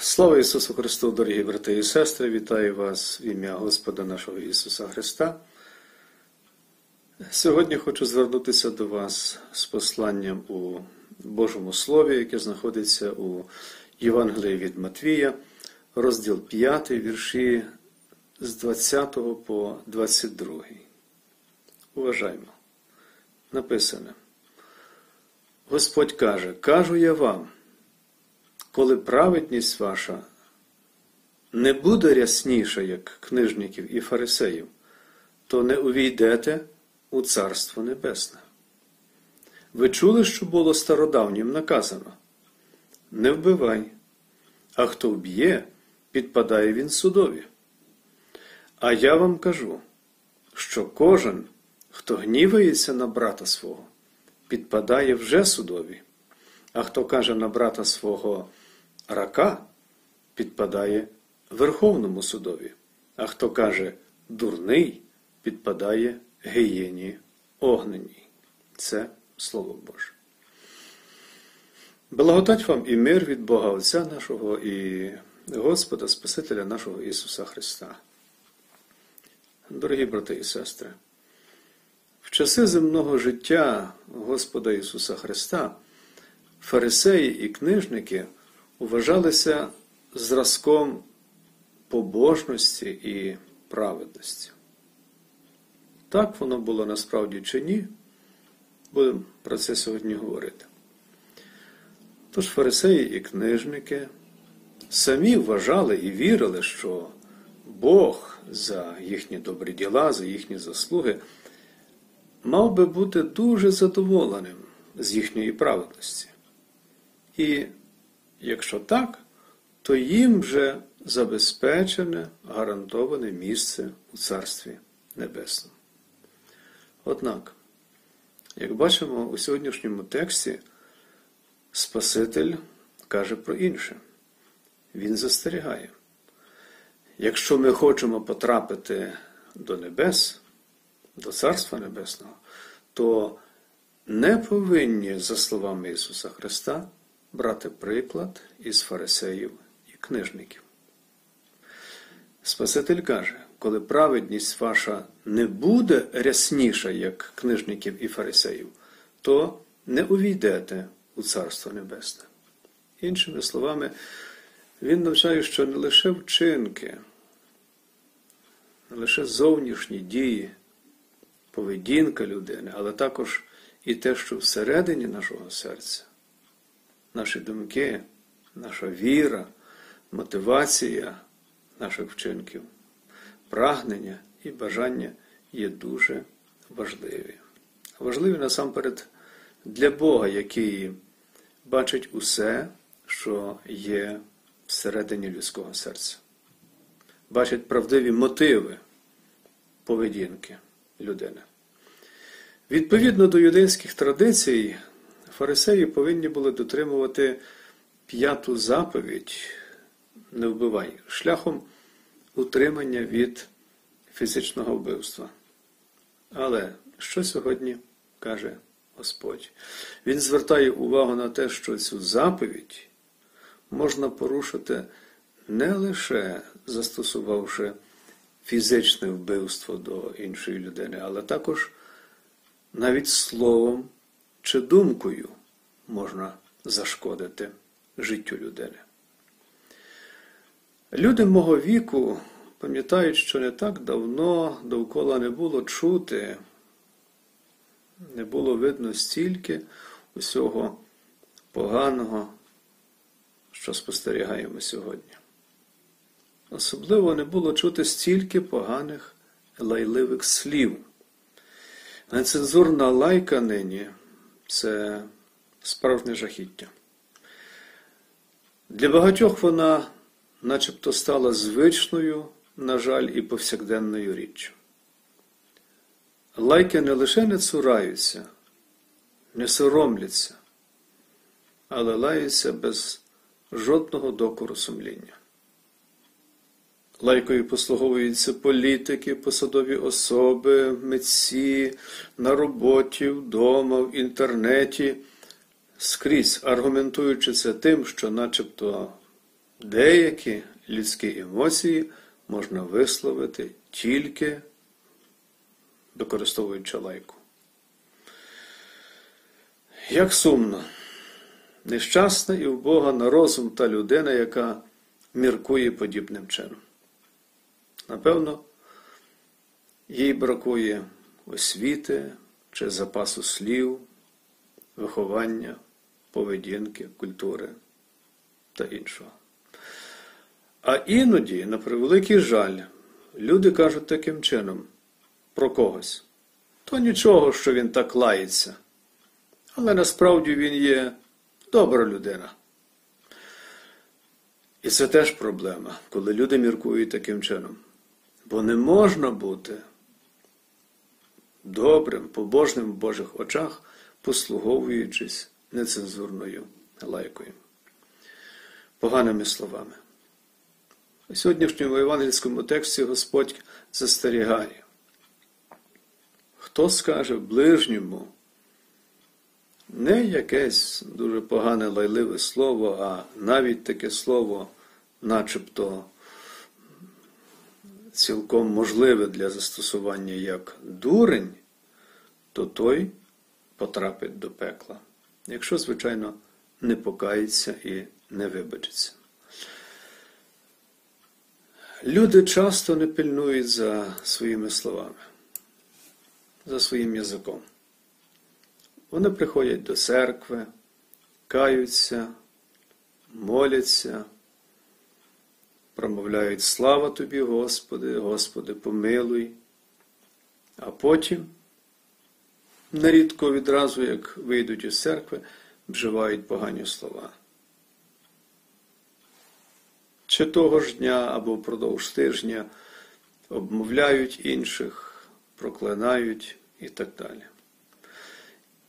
Слава Ісусу Христу, дорогі брати і сестри, вітаю вас в ім'я Господа нашого Ісуса Христа. Сьогодні хочу звернутися до вас з посланням у Божому Слові, яке знаходиться у Євангелії від Матвія, розділ 5, вірші з 20 по 22. Уважаємо. Написане. Господь каже, кажу я вам коли праведність ваша не буде рясніша, як книжників і фарисеїв, то не увійдете у Царство Небесне. Ви чули, що було стародавнім наказано? Не вбивай, а хто вб'є, підпадає він судові. А я вам кажу, що кожен, хто гнівається на брата свого, підпадає вже судові, а хто каже на брата свого рака підпадає Верховному судові, а хто каже дурний, підпадає гієні огненій. Це Слово Боже. Благодать вам і мир від Бога Отця нашого і Господа Спасителя нашого Ісуса Христа. Дорогі брати і сестри, в часи земного життя Господа Ісуса Христа фарисеї і книжники вважалися зразком побожності і праведності. Так воно було насправді чи ні? Будемо про це сьогодні говорити. Тож фарисеї і книжники самі вважали і вірили, що Бог за їхні добрі діла, за їхні заслуги мав би бути дуже задоволеним з їхньої праведності. І Якщо так, то їм вже забезпечене, гарантоване місце у Царстві Небесному. Однак, як бачимо у сьогоднішньому тексті, Спаситель каже про інше. Він застерігає. Якщо ми хочемо потрапити до небес, до Царства Небесного, то не повинні, за словами Ісуса Христа, брати приклад із фарисеїв і книжників. Спаситель каже, коли праведність ваша не буде рясніша, як книжників і фарисеїв, то не увійдете у Царство Небесне. Іншими словами, він навчає, що не лише вчинки, не лише зовнішні дії, поведінка людини, але також і те, що всередині нашого серця наші думки, наша віра, мотивація наших вчинків, прагнення і бажання є дуже важливі. Важливі насамперед для Бога, який бачить усе, що є всередині людського серця. Бачить правдиві мотиви поведінки людини. Відповідно до юдейських традицій, Фарисеї повинні були дотримувати п'яту заповідь не вбивай, шляхом утримання від фізичного вбивства. Але що сьогодні каже Господь? Він звертає увагу на те, що цю заповідь можна порушити не лише застосувавши фізичне вбивство до іншої людини, але також навіть словом чи думкою можна зашкодити життю людини. Люди мого віку пам'ятають, що не так давно довкола не було чути, не було видно стільки усього поганого, що спостерігаємо сьогодні. Особливо не було чути стільки поганих лайливих слів. Нецензурна лайка нині це справжнє жахіття. Для багатьох вона начебто стала звичною, на жаль, і повсякденною річчю. Лайки не лише не цураються, не соромляться, але лаються без жодного докору сумління. Лайкою послуговуються політики, посадові особи, митці, на роботі, вдома, в інтернеті, скрізь аргументуючи це тим, що начебто деякі людські емоції можна висловити тільки використовуючи лайку. Як сумно, нещасна і вбога на розум та людина, яка міркує подібним чином. Напевно, їй бракує освіти чи запасу слів, виховання, поведінки, культури та іншого. А іноді, на превеликий жаль, люди кажуть таким чином про когось. То нічого, що він так лається. Але насправді він є добра людина. І це теж проблема, коли люди міркують таким чином. Бо не можна бути добрим, побожним в Божих очах, послуговуючись нецензурною лайкою, поганими словами. У сьогоднішньому євангельському тексті Господь застерігає. Хто скаже ближньому не якесь дуже погане лайливе слово, а навіть таке слово, начебто цілком можливе для застосування як дурень, то той потрапить до пекла. Якщо, звичайно, не покається і не вибачиться. Люди часто не пильнують за своїми словами, за своїм язиком. Вони приходять до церкви, каються, моляться, промовляють слава тобі, Господи, Господи, помилуй, а потім, нерідко відразу, як вийдуть із церкви, вживають погані слова. Чи того ж дня або впродовж тижня обмовляють інших, проклинають і так далі.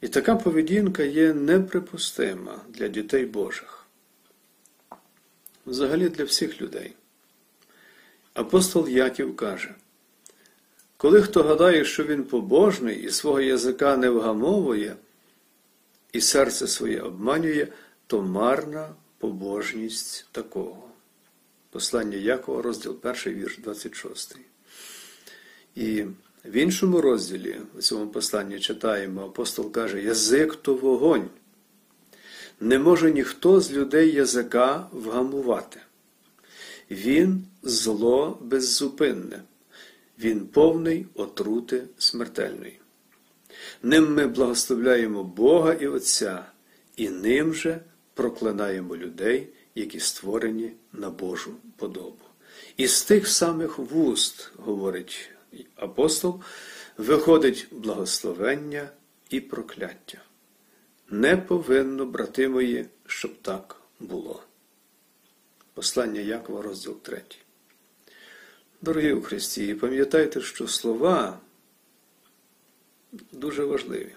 І така поведінка є неприпустима для дітей Божих, взагалі для всіх людей. Апостол Яків каже, коли хто гадає, що він побожний і свого язика не вгамовує, і серце своє обманює, то марна побожність такого. Послання Якова, розділ 1, вірш 26. І в іншому розділі, у цьому посланні читаємо, апостол каже, язик то вогонь. Не може ніхто з людей язика вгамувати. Він зло беззупинне, він повний отрути смертельної. Ним ми благословляємо Бога і Отця, і ним же проклинаємо людей, які створені на Божу подобу. І з тих самих вуст, говорить апостол, виходить благословення і прокляття. Не повинно, брати мої, щоб так було. Послання Якова, розділ 3. Дорогі у Христі, пам'ятайте, що слова дуже важливі.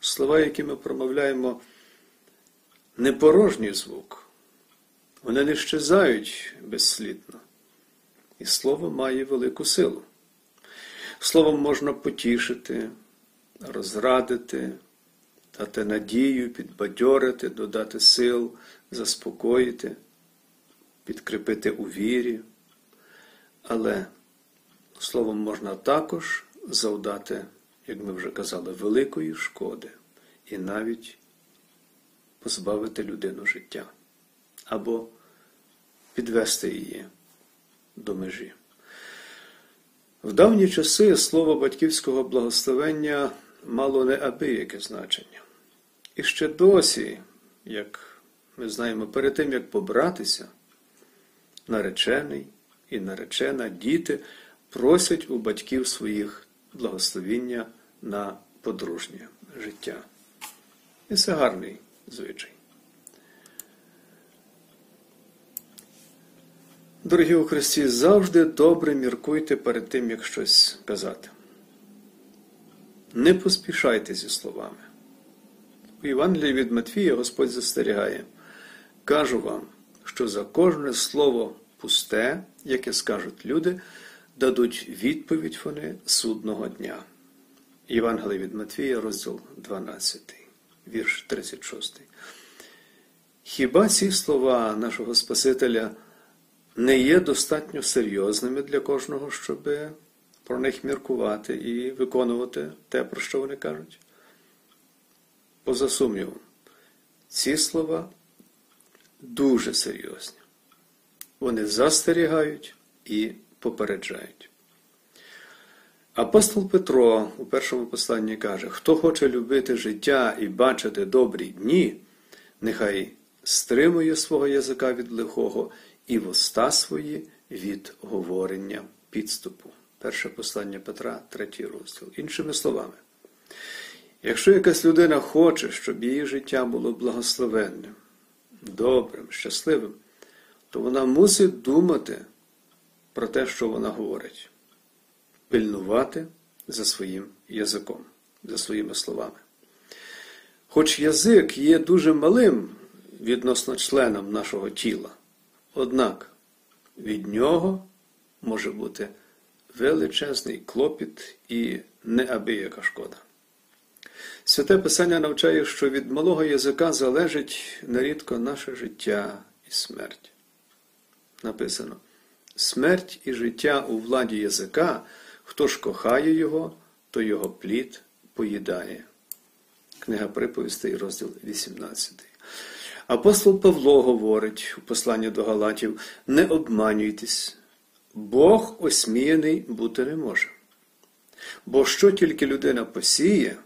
Слова, які ми промовляємо, не порожній звук, вони не щезають безслідно. І слово має велику силу. Словом можна потішити, розрадити, дати надію, підбадьорити, додати сил, заспокоїти, підкріпити у вірі. Але словом можна також завдати, як ми вже казали, великої шкоди і навіть позбавити людину життя або підвести її до межі. В давні часи слово батьківського благословення мало неабияке значення. І ще досі, як ми знаємо, перед тим, як побратися, наречений і наречена діти просять у батьків своїх благословіння на подружнє життя. І це гарний звичай. Дорогі у Христі, завжди добре міркуйте перед тим, як щось казати. Не поспішайте зі словами. У Євангелії від Матвія Господь застерігає. Кажу вам, що за кожне слово пусте, яке скажуть люди, дадуть відповідь вони судного дня. Євангелій від Матвія, розділ 12, вірш 36. Хіба ці слова нашого Спасителя не є достатньо серйозними для кожного, щоб про них міркувати і виконувати те, про що вони кажуть? Поза сумнівом, ці слова дуже серйозні. Вони застерігають і попереджають. Апостол Петро у першому посланні каже: хто хоче любити життя і бачити добрі дні, нехай стримує свого язика від лихого і вуста свої від говорення підступу. Перше послання Петра, третій розділ. Іншими словами, якщо якась людина хоче, щоб її життя було благословенним, добрим, щасливим, то вона мусить думати про те, що вона говорить, пильнувати за своїм язиком, за своїми словами. Хоч язик є дуже малим відносно членом нашого тіла, однак від нього може бути величезний клопіт і неабияка шкода. Святе Писання навчає, що від малого язика залежить нерідко наше життя і смерть. Написано: смерть і життя у владі язика, хто ж кохає його, то його плід поїдає. Книга приповістей, розділ 18. Апостол Павло говорить у посланні до Галатів: не обманюйтесь, Бог осміяний бути не може. Бо що тільки людина посіє,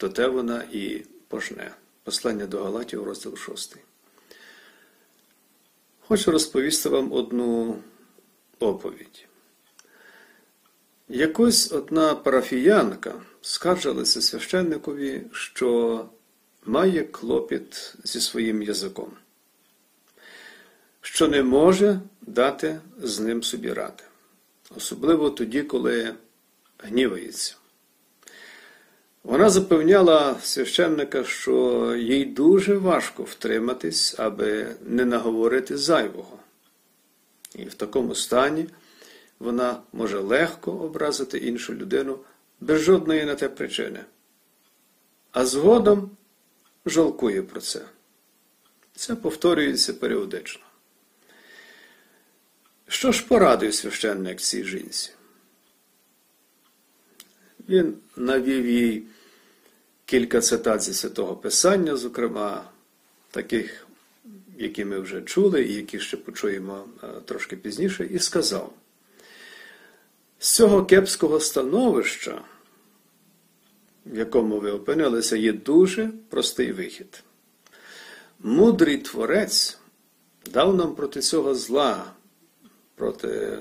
то те вона і пожне. Послання до Галатів, розділ 6. Хочу розповісти вам одну оповідь. Якось одна парафіянка скаржилася священникові, що має клопіт зі своїм язиком, що не може дати з ним собі ради, особливо тоді, коли гнівається. Вона запевняла священника, що їй дуже важко втриматись, аби не наговорити зайвого. І в такому стані вона може легко образити іншу людину без жодної на те причини. А згодом жалкує про це. Це повторюється періодично. Що ж порадує священник цій жінці? Він навів їй кілька цитат зі святого Писання, зокрема, таких, які ми вже чули, і які ще почуємо е, трошки пізніше, і сказав: з цього кепського становища, в якому ви опинилися, є дуже простий вихід. Мудрий творець дав нам проти цього зла, проти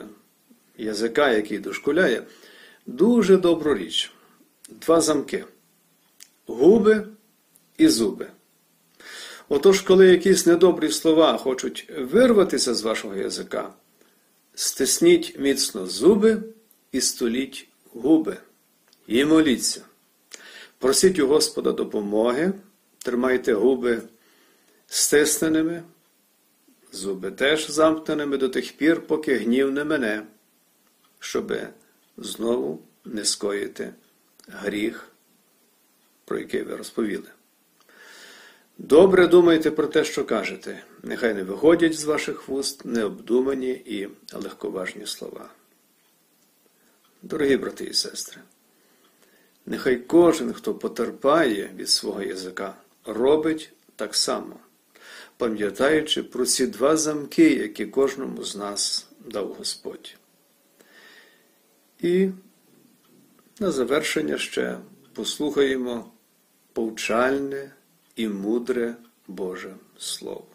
язика, який дошкуляє, дуже добру річ. Два замки губи і зуби. Отож, коли якісь недобрі слова хочуть вирватися з вашого язика, стисніть міцно зуби і століть губи і моліться. Просіть у Господа допомоги, тримайте губи стисненими, зуби теж замкненими до тих пір, поки гнів не мене, щоби знову не скоїти гріх, про який ви розповіли. Добре думайте про те, що кажете. Нехай не виходять з ваших вуст необдумані і легковажні слова. Дорогі брати і сестри, нехай кожен, хто потерпає від свого язика, робить так само, пам'ятаючи про ці два замки, які кожному з нас дав Господь. І на завершення ще послухаємо повчальне і мудре Боже Слово.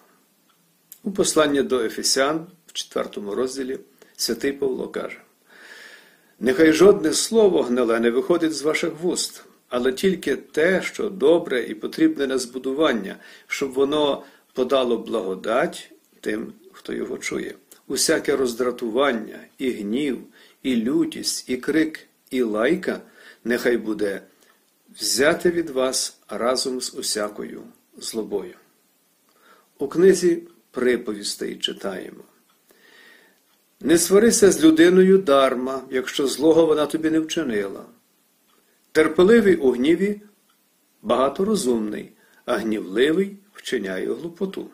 У посланні до Ефесян в 4 розділі святий Павло каже: Нехай жодне слово гниле не виходить з ваших вуст, але тільки те, що добре і потрібне на збудування, щоб воно подало благодать тим, хто його чує. Усяке роздратування, і гнів, і лютість, і крик, і лайка нехай буде взяти від вас разом з усякою злобою. У книзі приповістей читаємо. Не сварися з людиною дарма, якщо злого вона тобі не вчинила. Терпеливий у гніві багаторозумний, а гнівливий вчиняє глупоту.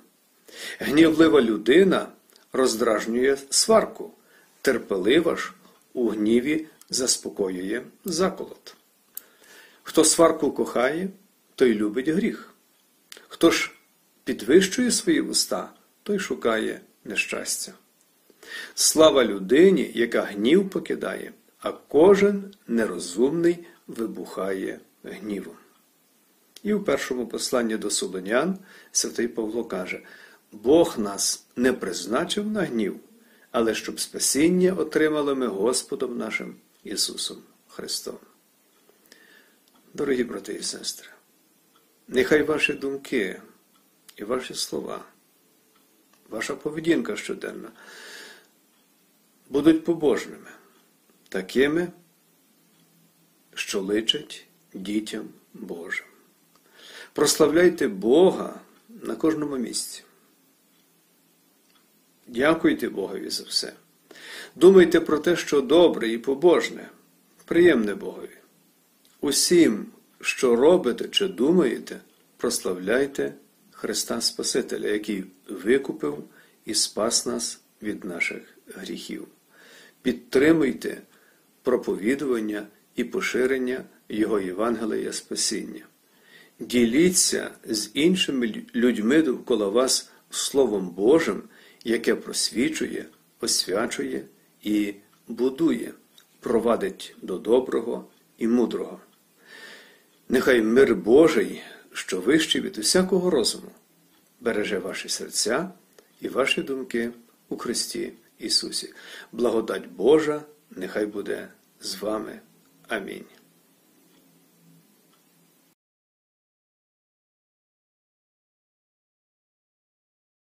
Гнівлива людина роздражнює сварку, терпелива ж у гніві заспокоює заколот. Хто сварку кохає, той любить гріх. Хто ж підвищує свої уста, той шукає нещастя. Слава людині, яка гнів покидає, а кожен нерозумний вибухає гнівом. І в першому посланні до Солонян святий Павло каже: Бог нас не призначив на гнів, але щоб спасіння отримали ми Господом нашим Ісусом Христом. Дорогі брати і сестри, нехай ваші думки і ваші слова, ваша поведінка щоденна будуть побожними, такими, що личать дітям Божим. Прославляйте Бога на кожному місці. Дякуйте Богові за все. Думайте про те, що добре і побожне, приємне Богові. Усім, що робите чи думаєте, прославляйте Христа Спасителя, який викупив і спас нас від наших гріхів. Підтримуйте проповідування і поширення Його Євангелія спасіння. Діліться з іншими людьми довкола вас Словом Божим, яке просвічує, освячує і будує, провадить до доброго і мудрого. Нехай мир Божий, що вищий від усякого розуму, береже ваші серця і ваші думки у Христі Ісусі. Благодать Божа нехай буде з вами. Амінь.